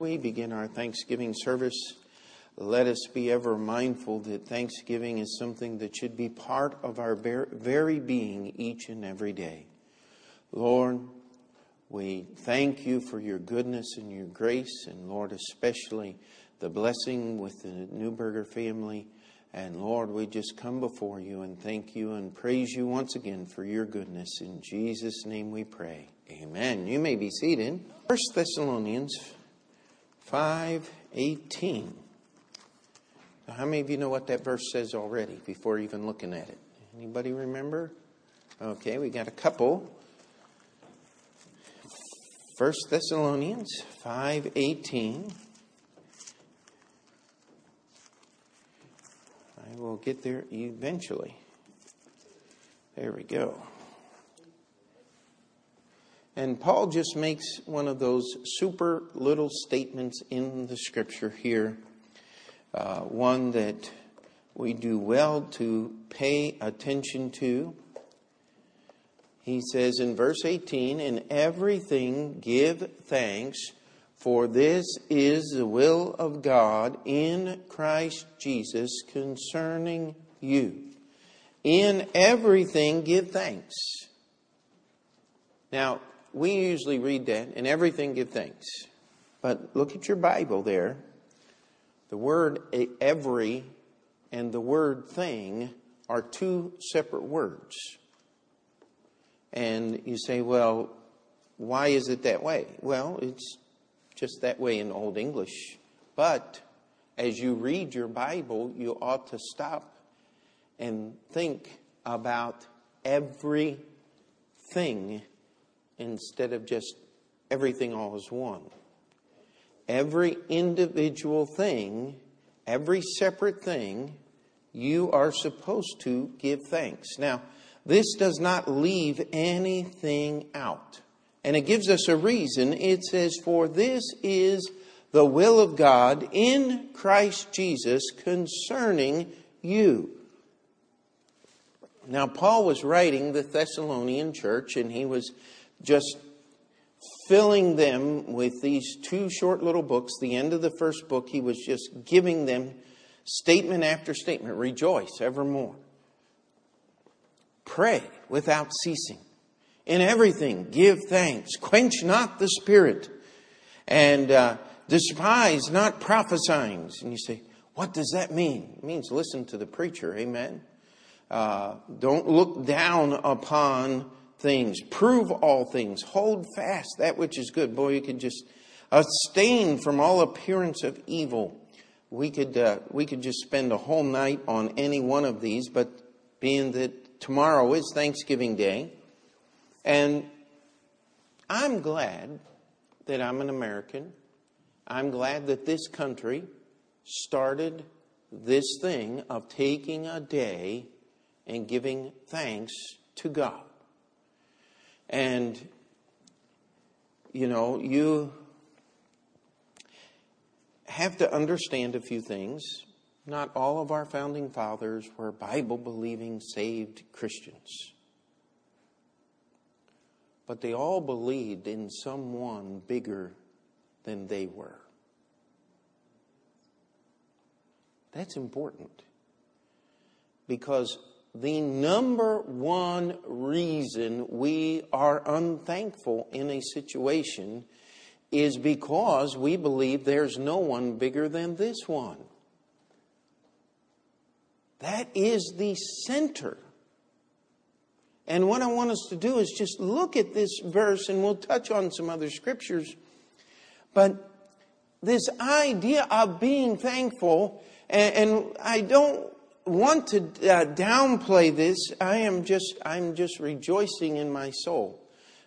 We begin our Thanksgiving service. Let us be ever mindful that Thanksgiving is something that should be part of our very being each and every day. Lord, we thank you for your goodness and your grace, and Lord, especially the blessing with the Newberger family. And Lord, we just come before you and thank you and praise you once again for your goodness. In Jesus' name we pray. Amen. You may be seated. First Thessalonians 5:18. How many of you know what that verse says already before even looking at it? Anybody remember? Okay, we got a couple. First Thessalonians 5:18. I will get there eventually. There we go. And Paul just makes one of those super little statements in the scripture here, uh, one that we do well to pay attention to. He says in verse 18, In everything give thanks, for this is the will of God in Christ Jesus concerning you. In everything give thanks. Now, we usually read that, in everything give thanks. But look at your Bible there. The word every and the word thing are two separate words. And you say, well, why is it that way? Well, it's just that way in Old English. But as you read your Bible, you ought to stop and think about everything instead of just everything all as one. Every individual thing, every separate thing, you are supposed to give thanks. Now, this does not leave anything out. And it gives us a reason. It says, For this is the will of God in Christ Jesus concerning you. Now, Paul was writing the Thessalonian church, and he was just filling them with these two short little books. The end of the first book, he was just giving them statement after statement rejoice evermore, pray without ceasing, in everything give thanks, quench not the spirit, and uh, despise not prophesying. And you say, what does that mean? It means listen to the preacher, amen. Uh, don't look down upon things, prove all things, hold fast that which is good. Boy, you could just abstain from all appearance of evil. We could uh, we could just spend a whole night on any one of these, but being that tomorrow is Thanksgiving Day, and I'm glad that I'm an American. I'm glad that this country started this thing of taking a day and giving thanks to God. And, you know, you have to understand a few things. Not all of our founding fathers were Bible believing, saved Christians. But they all believed in someone bigger than they were. That's important. Because the number one reason we are unthankful in a situation is because we believe there's no one bigger than this one. That is the center. And what I want us to do is just look at this verse, and we'll touch on some other scriptures. But this idea of being thankful, and, I don't want to uh, downplay this. I am just, I'm just rejoicing in my soul.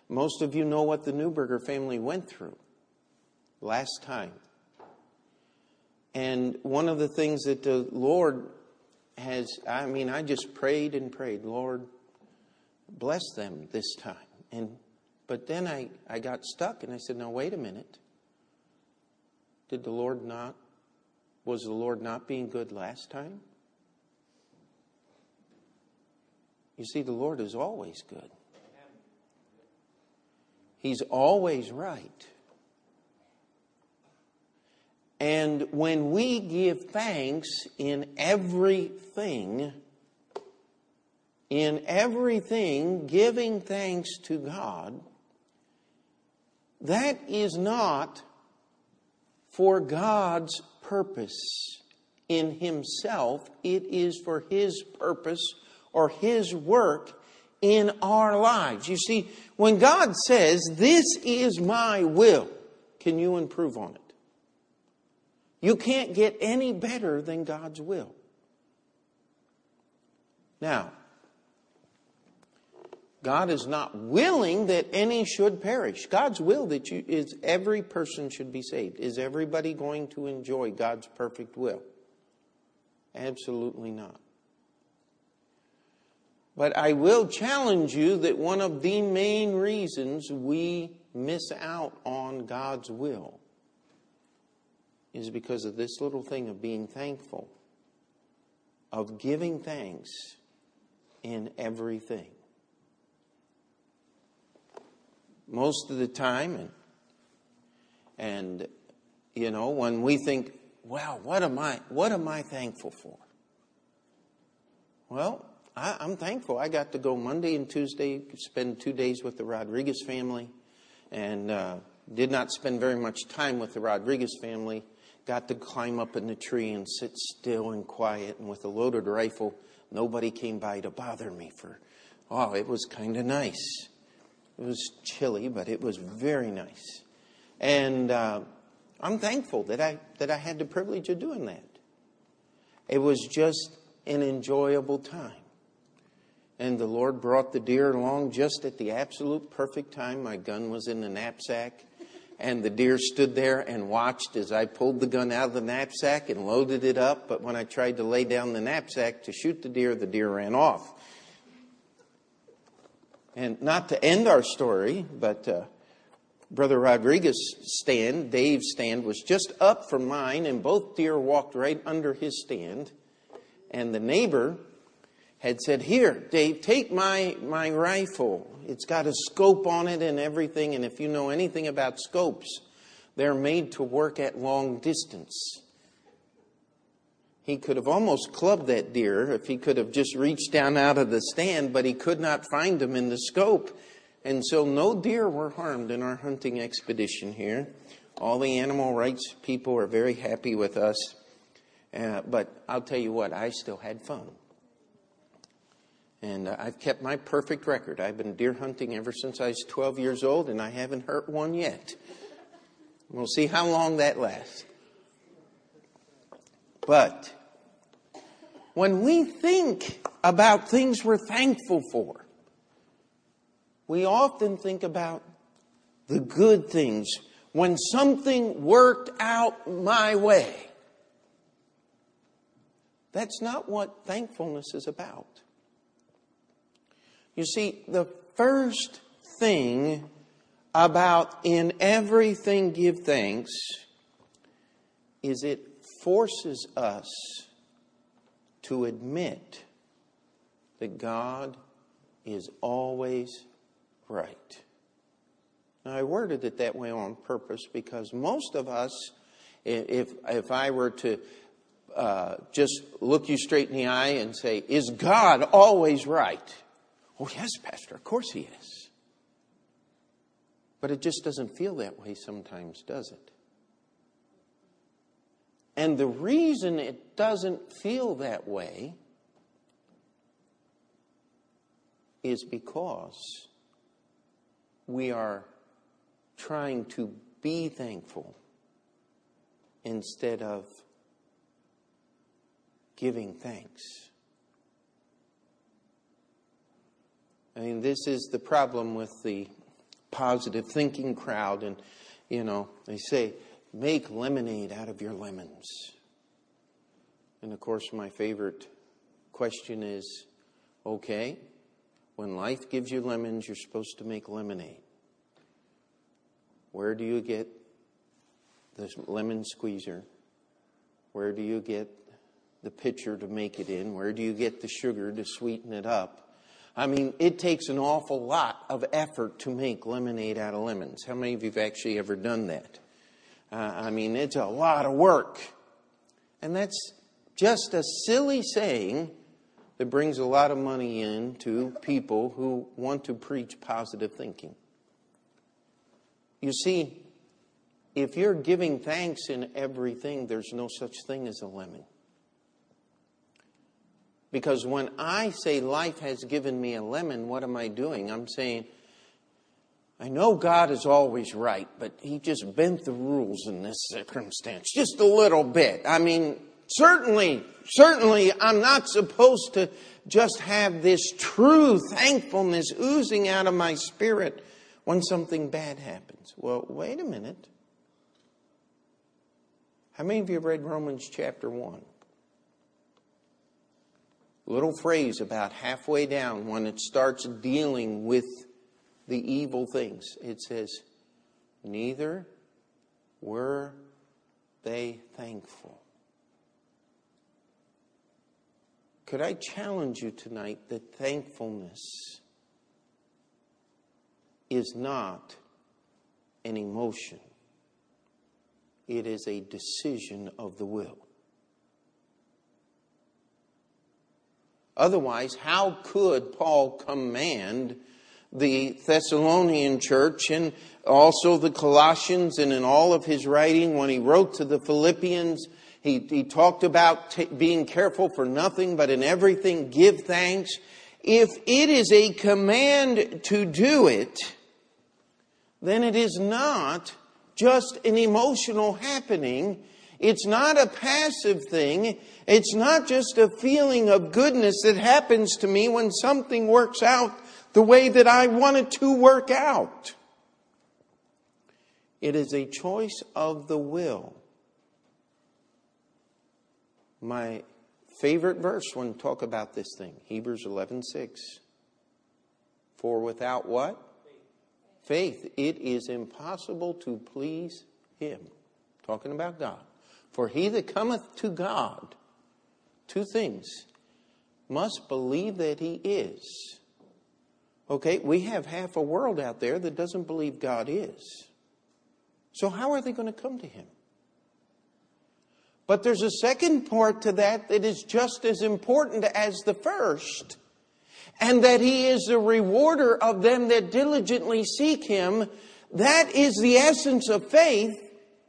Most of you know what the Newberger family went through last time. And one of the things that the Lord has, I mean, I just prayed and prayed, Lord, bless them this time. And but then I, I got stuck and I said, now wait a minute. Did the Lord not, was the Lord not being good last time? You see, the Lord is always good. He's always right. And when we give thanks in everything, in everything, giving thanks to God, that is not for God's purpose in Himself, it is for His purpose or His work in our lives. You see, when God says, This is my will, can you improve on it? You can't get any better than God's will. Now, God is not willing that any should perish. God's will that you, is every person should be saved. Is everybody going to enjoy God's perfect will? Absolutely not. But I will challenge you that one of the main reasons we miss out on God's will is because of this little thing of being thankful, of giving thanks in everything. Most of the time, and, and you know, when we think, wow, what am I, what am I thankful for? Well, I, am thankful. I got to go Monday and Tuesday, spend two days with the Rodriguez family, and uh, did not spend very much time with the Rodriguez family got to climb up in the tree and sit still and quiet. And with a loaded rifle, nobody came by to bother me for, oh, it was kind of nice. It was chilly, but it was very nice. And uh, I'm thankful that I, that I had the privilege of doing that. It was just an enjoyable time. And the Lord brought the deer along just at the absolute perfect time. My gun was in the knapsack and the deer stood there and watched as I pulled the gun out of the knapsack and loaded it up. But when I tried to lay down the knapsack to shoot the deer, the deer ran off. And not to end our story, but uh, Brother Rodriguez's stand, Dave's stand, was just up from mine, and both deer walked right under his stand. And the neighbor had said, Here, Dave, take my, my rifle. It's got a scope on it and everything. And if you know anything about scopes, they're made to work at long distance. He could have almost clubbed that deer if he could have just reached down out of the stand, but he could not find him in the scope. And so no deer were harmed in our hunting expedition here. All the animal rights people are very happy with us. Uh, but I'll tell you what, I still had fun. And uh, I've kept my perfect record. I've been deer hunting ever since I was 12 years old, and I haven't hurt one yet. We'll see how long that lasts. But when we think about things we're thankful for, we often think about the good things when something worked out my way. That's not what thankfulness is about. You see, the first thing about in everything give thanks is it forces us to admit that God is always right. Now, I worded it that way on purpose because most of us, if, if I were to uh, just look you straight in the eye and say, Is God always right? Oh, yes, Pastor, of course he is. But it just doesn't feel that way sometimes, does it? And the reason it doesn't feel that way is because we are trying to be thankful instead of giving thanks. I mean, this is the problem with the positive thinking crowd. And, you know, they say, make lemonade out of your lemons. And of course, my favorite question is okay, when life gives you lemons, you're supposed to make lemonade. Where do you get the lemon squeezer? Where do you get the pitcher to make it in? Where do you get the sugar to sweeten it up? I mean, it takes an awful lot of effort to make lemonade out of lemons. How many of you have actually ever done that? Uh, I mean, it's a lot of work. And that's just a silly saying that brings a lot of money in to people who want to preach positive thinking. You see, if you're giving thanks in everything, there's no such thing as a lemon. Because when I say life has given me a lemon, what am I doing? I'm saying, I know God is always right, but He just bent the rules in this circumstance just a little bit. I mean, certainly, certainly, I'm not supposed to just have this true thankfulness oozing out of my spirit when something bad happens. Well, wait a minute. How many of you have read Romans chapter 1? Little phrase about halfway down when it starts dealing with the evil things. It says, Neither were they thankful. Could I challenge you tonight that thankfulness is not an emotion, it is a decision of the will. Otherwise, how could Paul command the Thessalonian church and also the Colossians and in all of his writing when he wrote to the Philippians he, he talked about t- being careful for nothing, but in everything give thanks. If it is a command to do it, then it is not just an emotional happening. It's not a passive thing. It's not just a feeling of goodness that happens to me when something works out the way that I want it to work out. It is a choice of the will my favorite verse when talk about this thing hebrews 11:6. for without what faith it is impossible to please him talking about god for he that cometh to god two things must believe that he is. Okay we have half a world out there that doesn't believe god is. So how are they going to come to him? But there's a second part to that that is just as important as the first, and that He is the rewarder of them that diligently seek Him. That is the essence of faith,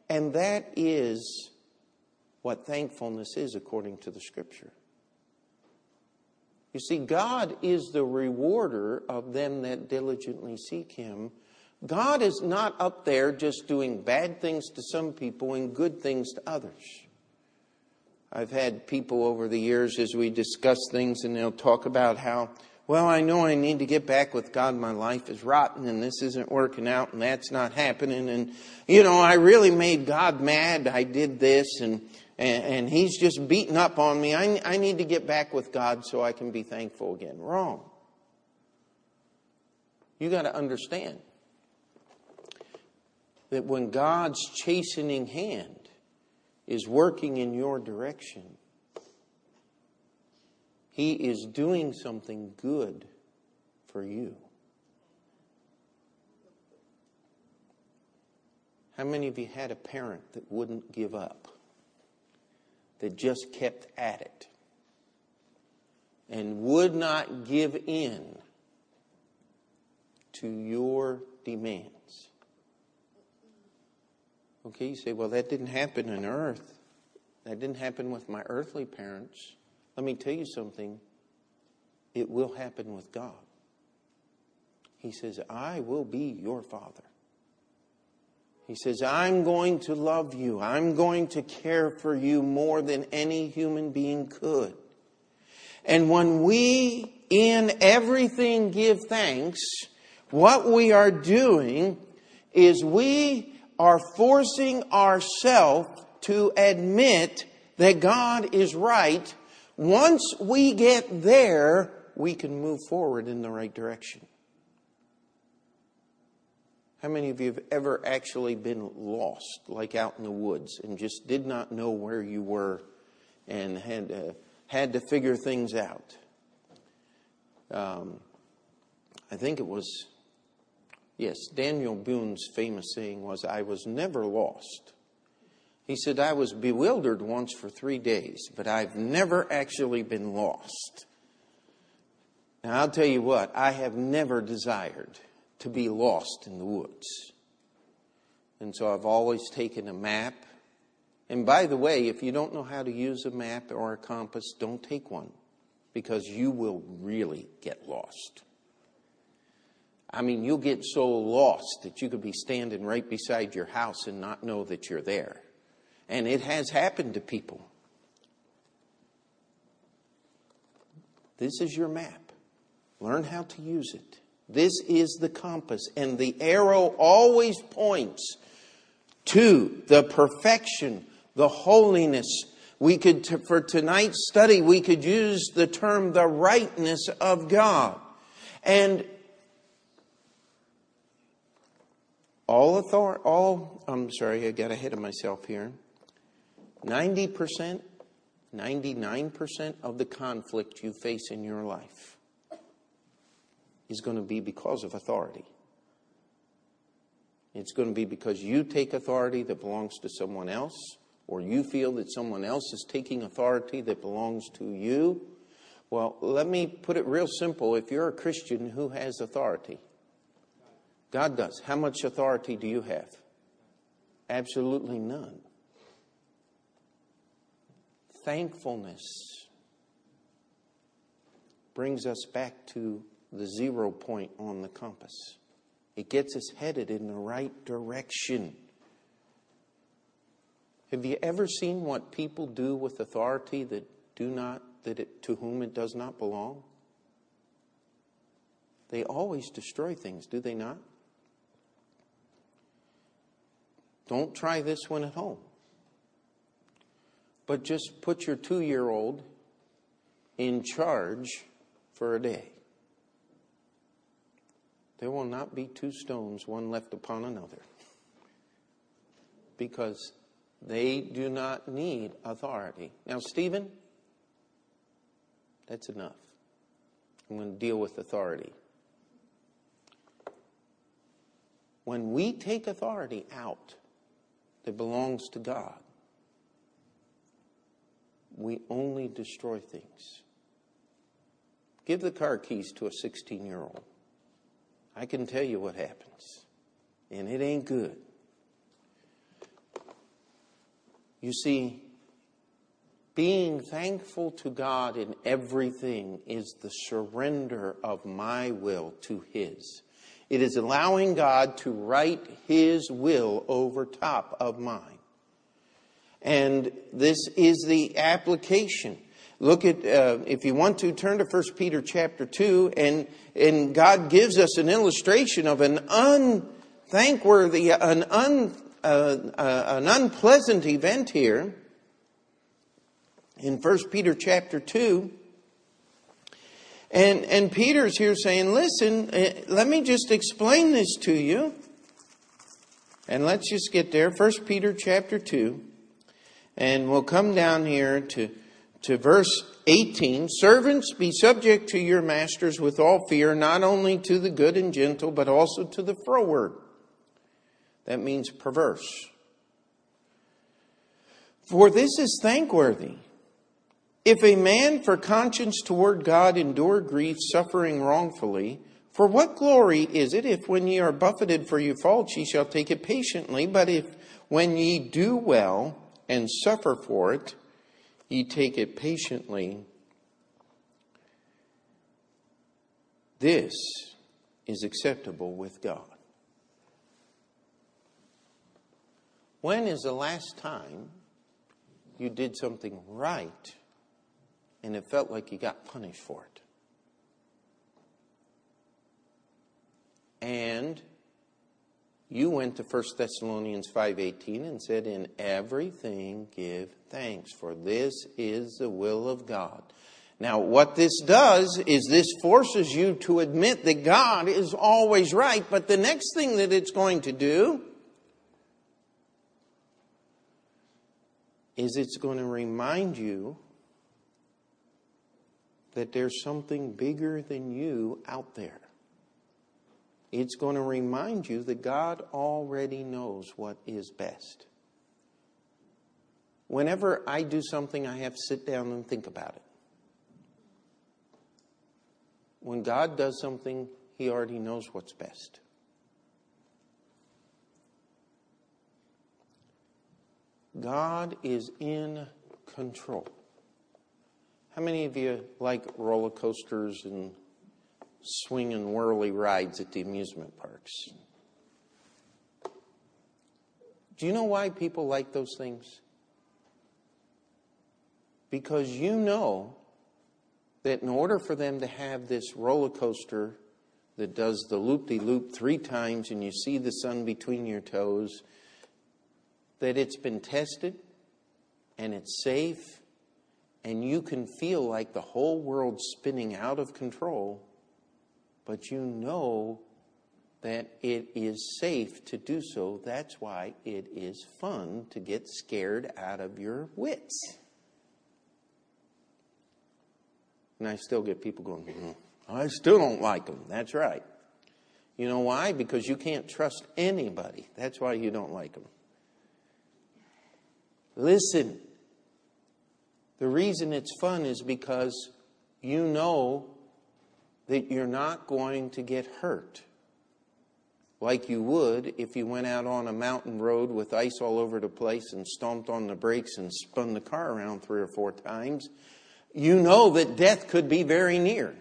and that is what thankfulness is according to the Scripture. You see, God is the rewarder of them that diligently seek Him. God is not up there just doing bad things to some people and good things to others. I've had people over the years as we discuss things and they'll talk about how, well, I know I need to get back with God. My life is rotten and this isn't working out and that's not happening. And, you know, I really made God mad. I did this and, and, and he's just beating up on me. I, I need to get back with God so I can be thankful again. Wrong. You got to understand that when God's chastening hand is working in your direction. He is doing something good for you. How many of you had a parent that wouldn't give up? That just kept at it and would not give in to your demands? Okay, you say, well, that didn't happen on earth. That didn't happen with my earthly parents. Let me tell you something. It will happen with God. He says, I will be your father. He says, I'm going to love you. I'm going to care for you more than any human being could. And when we in everything give thanks, what we are doing is we are forcing ourselves to admit that God is right. Once we get there, we can move forward in the right direction. How many of you have ever actually been lost, like out in the woods, and just did not know where you were and had to, had to figure things out? Um, I think it was Yes, Daniel Boone's famous saying was, I was never lost He said, I was bewildered once for three days, but I've never actually been lost. Now, I'll tell you what, I have never desired to be lost in the woods. And so I've always taken a map. And by the way, if you don't know how to use a map or a compass, don't take one because you will really get lost. I mean, you'll get so lost that you could be standing right beside your house and not know that you're there. And it has happened to people. This is your map. Learn how to use it. This is the compass, and the arrow always points to the perfection, the holiness. We could, for tonight's study, we could use the term the rightness of God. And all authority, all, I'm sorry, I got ahead of myself here. 90%, 99% of the conflict you face in your life is going to be because of authority. It's going to be because you take authority that belongs to someone else, or you feel that someone else is taking authority that belongs to you. Well, let me put it real simple. If you're a Christian, who has authority? God does. How much authority do you have? Absolutely none. Thankfulness brings us back to the zero point on the compass. It gets us headed in the right direction. Have you ever seen what people do with authority that do not that it, to whom it does not belong? They always destroy things, do they not? Don't try this one at home. But just put your two year old in charge for a day. There will not be two stones, one left upon another. Because they do not need authority. Now, Stephen, that's enough. I'm going to deal with authority. When we take authority out that belongs to God, we only destroy things. Give the car keys to a 16 year old. I can tell you what happens. And it ain't good. You see, being thankful to God in everything is the surrender of my will to His. It is allowing God to write His will over top of mine. And this is the application. Look at, uh, if you want to, turn to 1 Peter chapter 2, and, and God gives us an illustration of an unthankworthy, an, un, uh, uh, an unpleasant event here in 1 Peter chapter 2. And, and Peter's here saying, listen, uh, let me just explain this to you. And let's just get there. 1 Peter chapter 2. And we'll come down here to to verse 18 Servants, be subject to your masters with all fear, not only to the good and gentle, but also to the froward. That means perverse. For this is thankworthy. If a man for conscience toward God endure grief, suffering wrongfully, for what glory is it if when ye are buffeted for your faults ye shall take it patiently? But if when ye do well and suffer for it, ye take it patiently. This is acceptable with God. When is the last time you did something right and it felt like you got punished for it? And you went to 1 Thessalonians 5:18 and said in everything give thanks for this is the will of God. Now what this does is this forces you to admit that God is always right, but the next thing that it's going to do is it's going to remind you that there's something bigger than you out there. It's going to remind you that God already knows what is best. whenever I do something, I have to sit down and think about it. When God does something, He already knows what's best. God is in control. How many of you like roller coasters and swing and whirly rides at the amusement parks? Do you know why people like those things? Because you know that in order for them to have this roller coaster that does the loop de loop three times and you see the sun between your toes, that it's been tested and it's safe and you can feel like the whole world's spinning out of control, but you know that it is safe to do so. That's why it is fun to get scared out of your wits. And I still get people going, mm, I still don't like them. That's right. You know why? Because you can't trust anybody. That's why you don't like them. Listen. The reason it's fun is because you know that you're not going to get hurt like you would if you went out on a mountain road with ice all over the place and stomped on the brakes and spun the car around three or four times you know that death could be very near.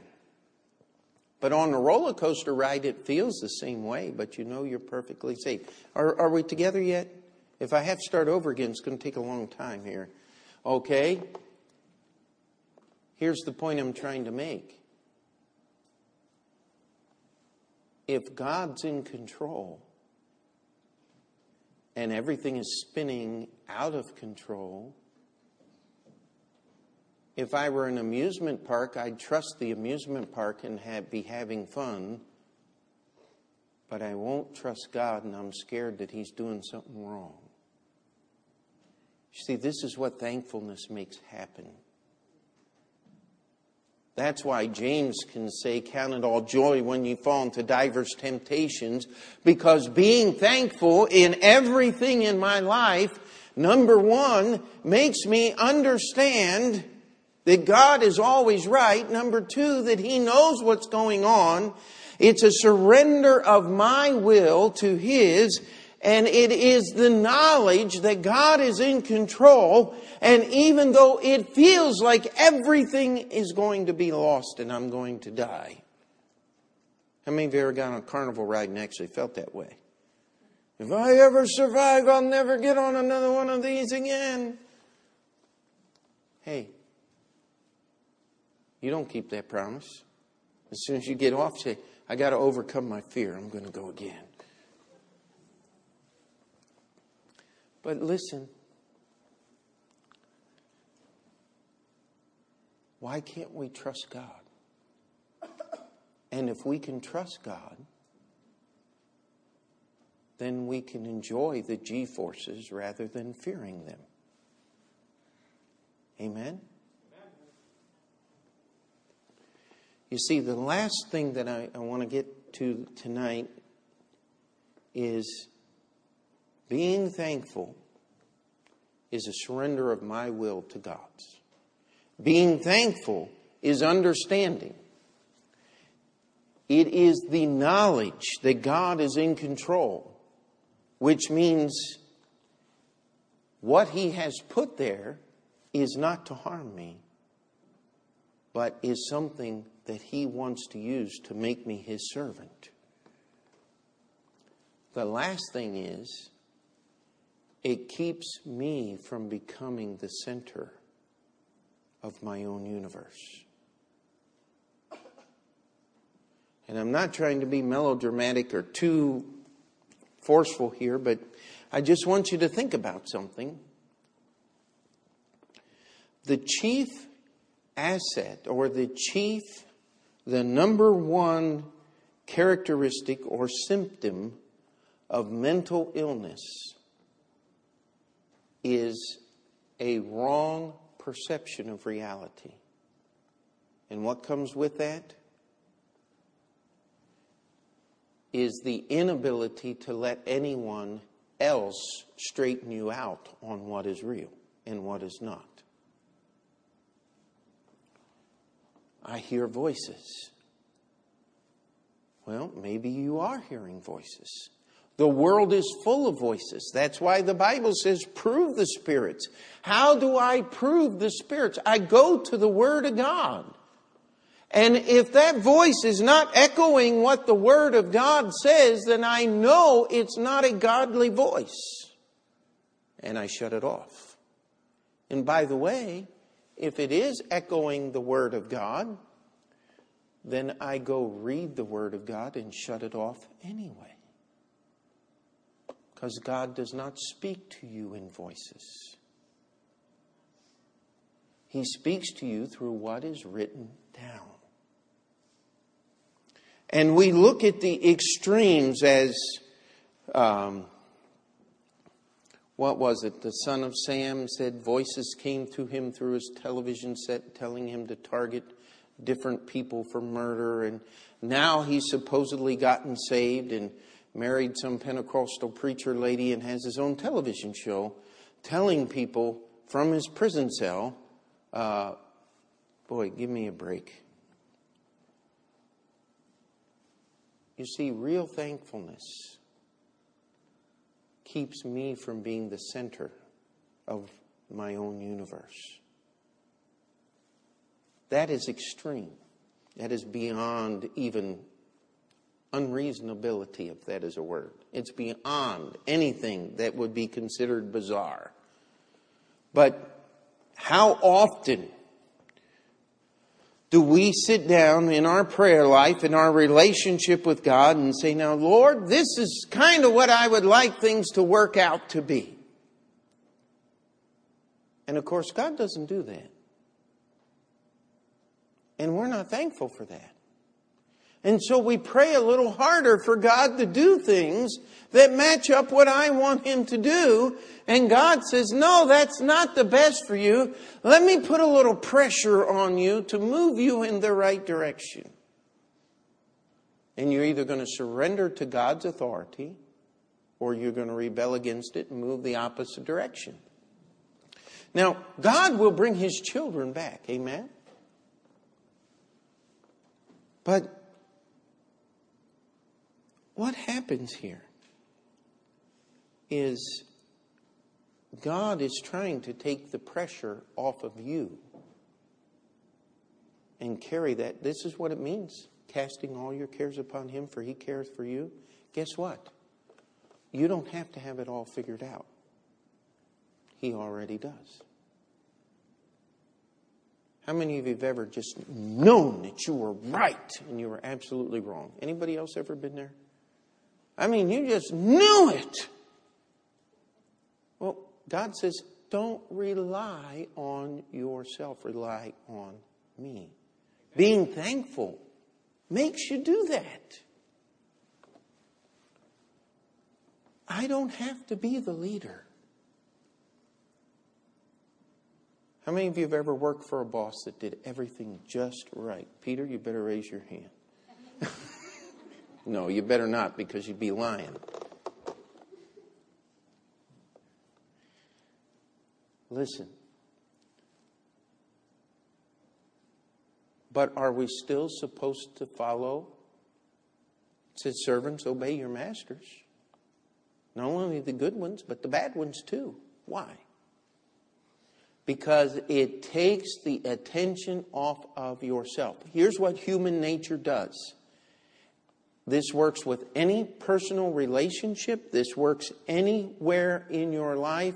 But on a roller coaster ride, it feels the same way, but you know you're perfectly safe. Are, are we together yet? If I have to start over again, it's going to take a long time here. Okay? Here's the point I'm trying to make. If God's in control and everything is spinning out of control, if I were an amusement park, I'd trust the amusement park and have, be having fun, but I won't trust God and I'm scared that He's doing something wrong. You see, this is what thankfulness makes happen. That's why James can say, Count it all joy when you fall into divers temptations, because being thankful in everything in my life, number one, makes me understand that God is always right. Number two, that He knows what's going on. It's a surrender of my will to His, and it is the knowledge that God is in control. And even though it feels like everything is going to be lost and I'm going to die. How many of you ever got on a carnival ride and actually felt that way? If I ever survive, I'll never get on another one of these again. Hey, you don't keep that promise. As soon as you get off, say, I got to overcome my fear. I'm going to go again. But listen, why can't we trust God? And if we can trust God, then we can enjoy the G forces rather than fearing them. Amen? You see, the last thing that I, I want to get to tonight is being thankful is a surrender of my will to God's. Being thankful is understanding. It is the knowledge that God is in control, which means what He has put there is not to harm me, but is something that He wants to use to make me His servant. The last thing is, it keeps me from becoming the center of my own universe. And I'm not trying to be melodramatic or too forceful here, but I just want you to think about something. The chief asset or the chief the number one characteristic or symptom of mental illness is a wrong perception of reality. And what comes with that is the inability to let anyone else straighten you out on what is real. and what is not. I hear voices. Well, maybe you are hearing voices. The world is full of voices. That's why the Bible says, prove the spirits. How do I prove the spirits? I go to the Word of God. And if that voice is not echoing what the Word of God says, then I know it's not a godly voice. And I shut it off. And by the way, if it is echoing the Word of God, then I go read the Word of God and shut it off anyway. Because God does not speak to you in voices. He speaks to you through what is written down. And we look at the extremes as um, what was it? The son of Sam said voices came to him through his television set telling him to target different people for murder. And now he's supposedly gotten saved and married some Pentecostal preacher lady and has his own television show telling people from his prison cell, uh, boy, give me a break. You see, real thankfulness keeps me from being the center of my own universe. That is extreme. That is beyond even unreasonability, if that is a word. It's beyond anything that would be considered bizarre. But how often do we sit down in our prayer life, in our relationship with God, and say, Now, Lord, this is kind of what I would like things to work out to be? And of course, God doesn't do that. And we're not thankful for that. And so we pray a little harder for God to do things that match up what I want Him to do. And God says, no, that's not the best for you. Let me put a little pressure on you to move you in the right direction. And you're either going to surrender to God's authority or you're going to rebel against it and move the opposite direction. Now, God will bring His children back. Amen? But what happens here is God is trying to take the pressure off of you and carry that. This is what it means casting all your cares upon Him, for He cares for you. Guess what? You don't have to have it all figured out, He already does. How many of you have ever just known that you were right and you were absolutely wrong? Anybody else ever been there? I mean, you just knew it. Well, God says, don't rely on yourself, rely on me. Being thankful makes you do that. I don't have to be the leader. How many of you have ever worked for a boss that did everything just right? Peter, you better raise your hand. No, you better not because you'd be lying. Listen. But are we still supposed to follow? It says, servants, obey your masters. Not only the good ones, but the bad ones too. Why? Because it takes the attention off of yourself. Here's what human nature does this works with any personal relationship. This works anywhere in your life.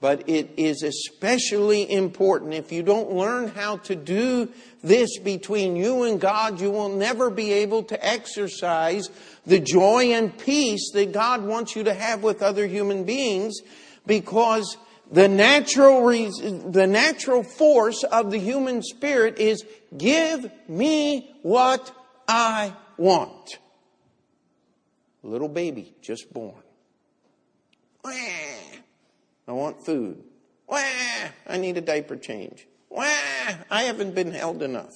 But it is especially important. If you don't learn how to do this between you and God, you will never be able to exercise the joy and peace that God wants you to have with other human beings because the natural, reason, the natural force of the human spirit is give me what I want little baby just born. Wah, I want food. Wah, I need a diaper change. Wah, I haven't been held enough.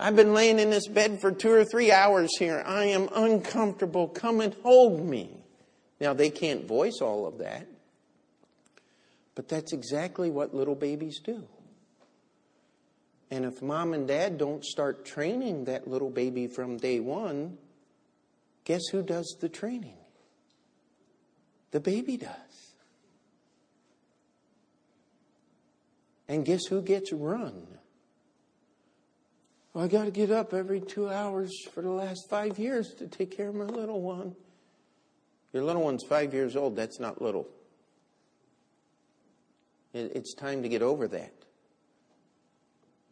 I've been laying in this bed for two or three hours here. I am uncomfortable. Come and hold me. Now, they can't voice all of that. But that's exactly what little babies do. And if mom and dad don't start training that little baby from day one, guess who does the training? The baby does. And guess who gets run? Well, I got to get up every two hours for the last five years to take care of my little one. Your little one's five years old. That's not little. It's time to get over that.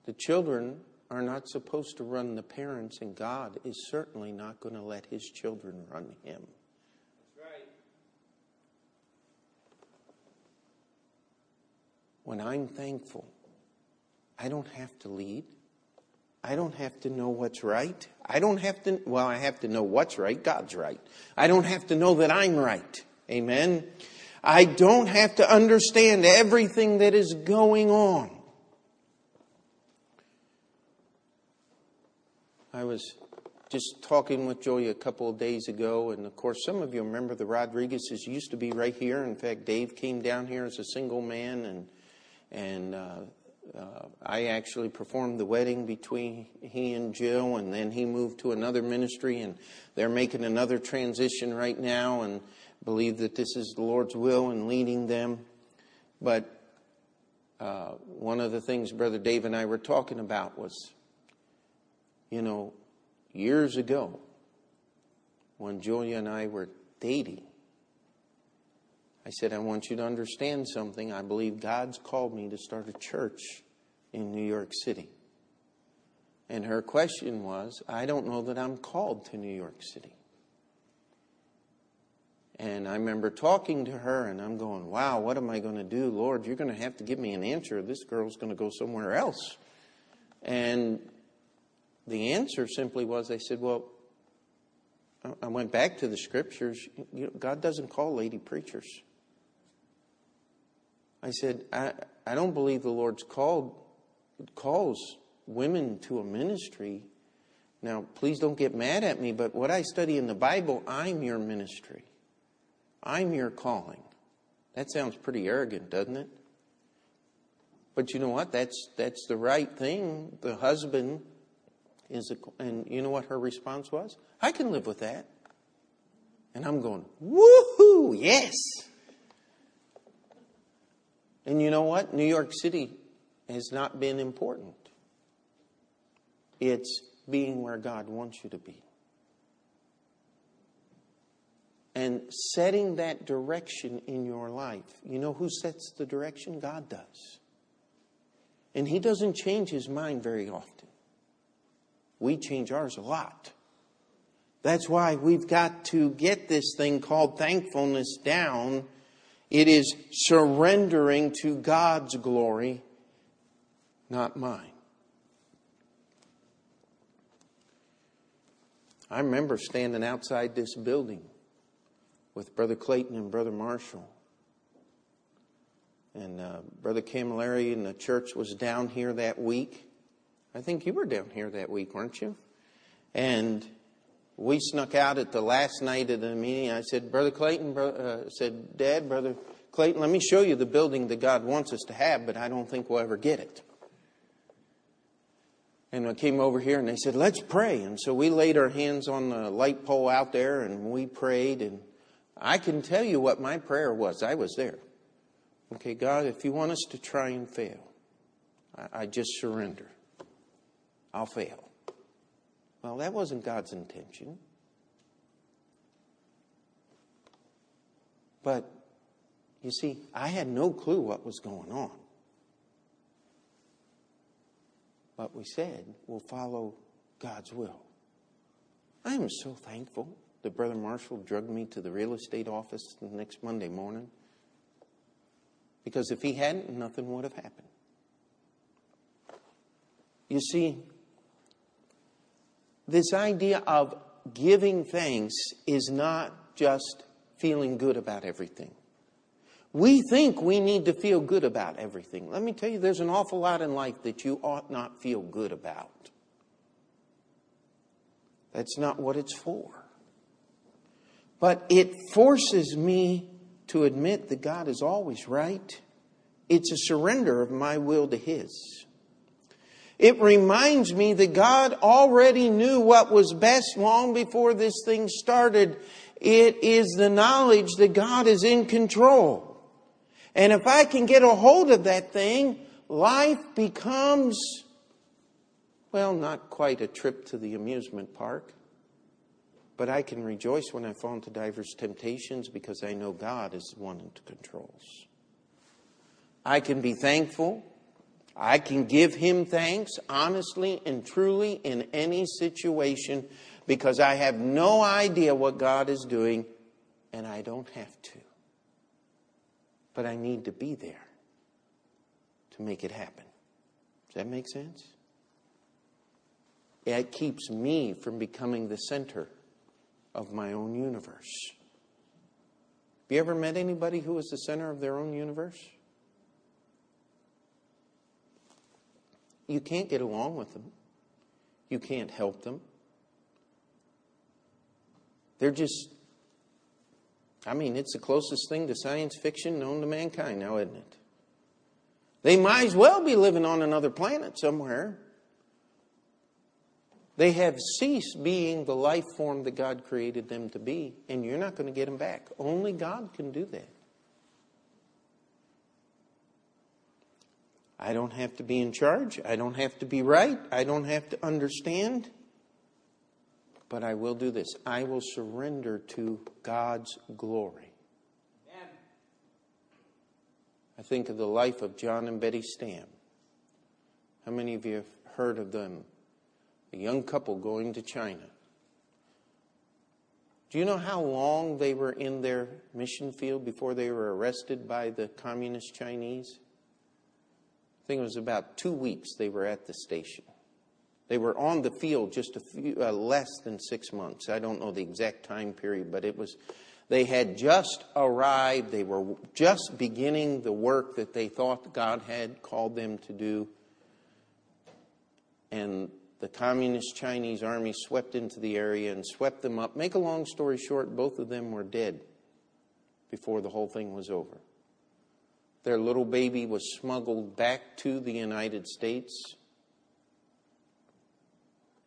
The children are not supposed to run the parents, and God is certainly not going to let his children run him. Right. When I'm thankful, I don't have to lead. I don't have to know what's right. I don't have to, well, I have to know what's right. God's right. I don't have to know that I'm right. Amen. I don't have to understand everything that is going on. I was just talking with Joy a couple of days ago, and of course, some of you remember the Rodriguezes used to be right here. In fact, Dave came down here as a single man, and and uh, uh, I actually performed the wedding between he and Jill, and then he moved to another ministry, and they're making another transition right now, and believe that this is the Lord's will and leading them. But uh, one of the things Brother Dave and I were talking about was, you know, years ago, when Julia and I were dating, I said, I want you to understand something. I believe God's called me to start a church in New York City. And her question was, I don't know that I'm called to New York City. And I remember talking to her, and I'm going, wow, what am I going to do? Lord, you're going to have to give me an answer. This girl's going to go somewhere else. And the answer simply was, I said, well, I went back to the scriptures. You know, God doesn't call lady preachers. I said, I, I don't believe the Lord's called calls women to a ministry. Now, please don't get mad at me, but what I study in the Bible, I'm your ministry. I'm your calling. That sounds pretty arrogant, doesn't it? But you know what? That's that's the right thing. The husband is a, and you know what her response was? I can live with that. And I'm going, woohoo, yes. And you know what? New York City has not been important. It's being where God wants you to be. And setting that direction in your life. You know who sets the direction? God does. And He doesn't change His mind very often. We change ours a lot. That's why we've got to get this thing called thankfulness down it is surrendering to God's glory, not mine. I remember standing outside this building with Brother Clayton and Brother Marshall. And uh, Brother Camilleri and the church was down here that week. I think you were down here that week, weren't you? And we snuck out at the last night of the meeting. I said, Brother Clayton, bro, uh, said, Dad, Brother Clayton, let me show you the building that God wants us to have, but I don't think we'll ever get it. And I came over here and they said, let's pray. And so we laid our hands on the light pole out there and we prayed. And I can tell you what my prayer was. I was there. Okay, God, if you want us to try and fail, I, I just surrender. I'll fail. Well, that wasn't God's intention. But you see, I had no clue what was going on. But we said we'll follow God's will. I am so thankful that Brother Marshall drugged me to the real estate office the next Monday morning. Because if he hadn't, nothing would have happened. You see, this idea of giving thanks is not just feeling good about everything. We think we need to feel good about everything. Let me tell you, there's an awful lot in life that you ought not feel good about. That's not what it's for. But it forces me to admit that God is always right It's a surrender of my will to His. It reminds me that God already knew what was best long before this thing started. It is the knowledge that God is in control. And if I can get a hold of that thing, life becomes, well, not quite a trip to the amusement park, but I can rejoice when I fall into diverse temptations because I know God is the one who controls. I can be thankful. I can give Him thanks honestly and truly in any situation because I have no idea what God is doing and I don't have to. But I need to be there to make it happen. Does that make sense? It keeps me from becoming the center of my own universe. Have you ever met anybody who was the center of their own universe? You can't get along with them. You can't help them. They're just, I mean, it's the closest thing to science fiction known to mankind now, isn't it? They might as well be living on another planet somewhere. They have ceased being the life form that God created them to be, and you're not going to get them back. Only God can do that. I don't have to be in charge. I don't have to be right. I don't have to understand. But I will do this I will surrender to God's glory. I think of the life of John and Betty Stam. How many of you have heard of them? A young couple going to China. Do you know how long they were in their mission field before they were arrested by the communist Chinese? I think it was about two weeks they were at the station. They were on the field just a few, uh, less than six months. I don't know the exact time period, but it was they had just arrived. They were just beginning the work that they thought God had called them to do. And the communist Chinese army swept into the area and swept them up. Make a long story short, both of them were dead before the whole thing was over. Their little baby was smuggled back to the United States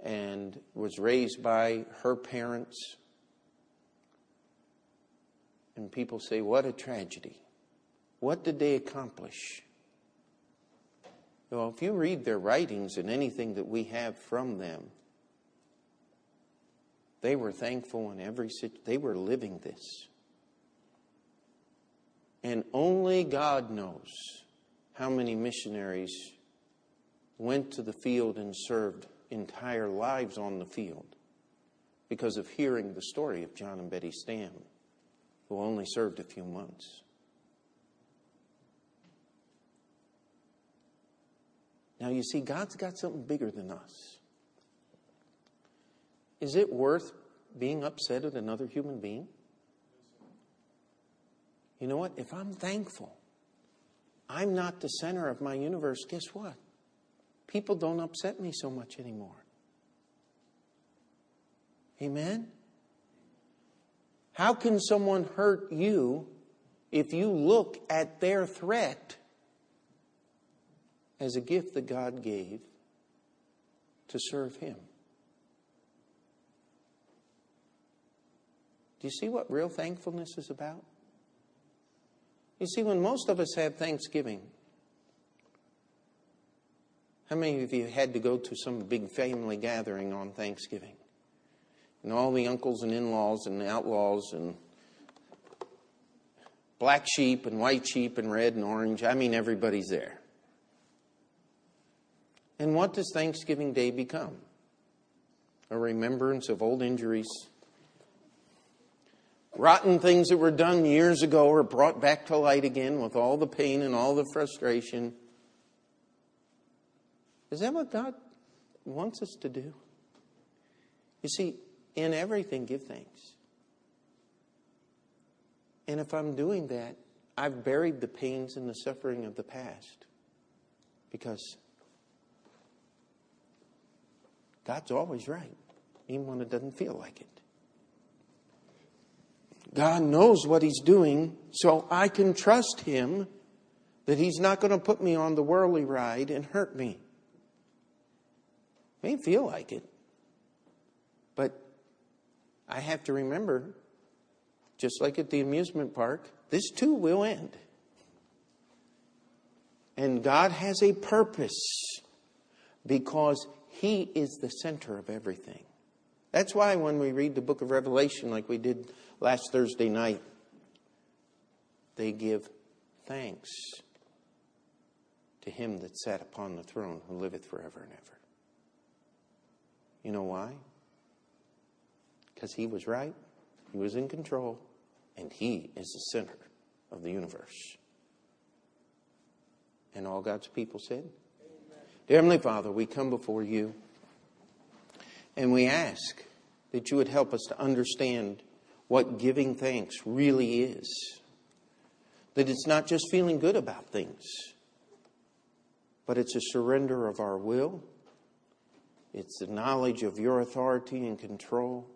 and was raised by her parents and people say, What a tragedy. What did they accomplish? Well, if you read their writings and anything that we have from them, they were thankful in every situation. They were living this. And only God knows how many missionaries went to the field and served entire lives on the field because of hearing the story of John and Betty Stam who only served a few months. Now, you see, God's got something bigger than us. Is it worth being upset at another human being? You know what? If I'm thankful, I'm not the center of my universe, guess what? People don't upset me so much anymore. Amen? How can someone hurt you if you look at their threat as a gift that God gave to serve Him? Do you see what real thankfulness is about? You see, when most of us have Thanksgiving, how many of you had to go to some big family gathering on Thanksgiving? and all the uncles and in laws and outlaws and black sheep and white sheep and red and orange. I mean, everybody's there. And what does Thanksgiving Day become? A remembrance of old injuries. Rotten things that were done years ago are brought back to light again with all the pain and all the frustration. Is that what God wants us to do? You see, in everything, give thanks. And if I'm doing that, I've buried the pains and the suffering of the past because God's always right, even when it doesn't feel like it. God knows what He's doing, so I can trust Him that He's not going to put me on the worldly ride and hurt me. May feel like it, but I have to remember, just like at the amusement park, this too will end. And God has a purpose because He is the center of everything. That's why when we read the book of Revelation, like we did last Thursday night, they give thanks to Him that sat upon the throne who liveth forever and ever. You know why? Because He was right, He was in control, and He is the center of the universe. And all God's people said, Amen. Dear Heavenly Father, we come before you and we ask that you would help us to understand what giving thanks really is. That it's not just feeling good about things, but it's a surrender of our will, it's the knowledge of your authority and control,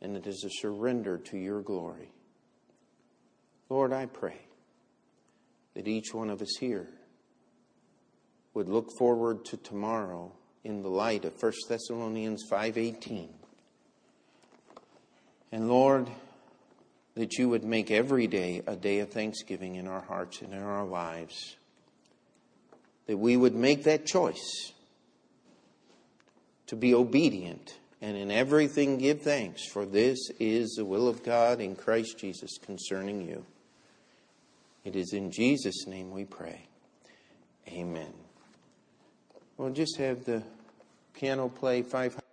and it is a surrender to your glory. Lord, I pray that each one of us here would look forward to tomorrow in the light of 1 Thessalonians 5:18. And Lord, that you would make every day a day of thanksgiving in our hearts and in our lives. That we would make that choice to be obedient and in everything give thanks, for this is the will of God in Christ Jesus concerning you. It is in Jesus' name we pray. Amen. We'll just have the piano play 500.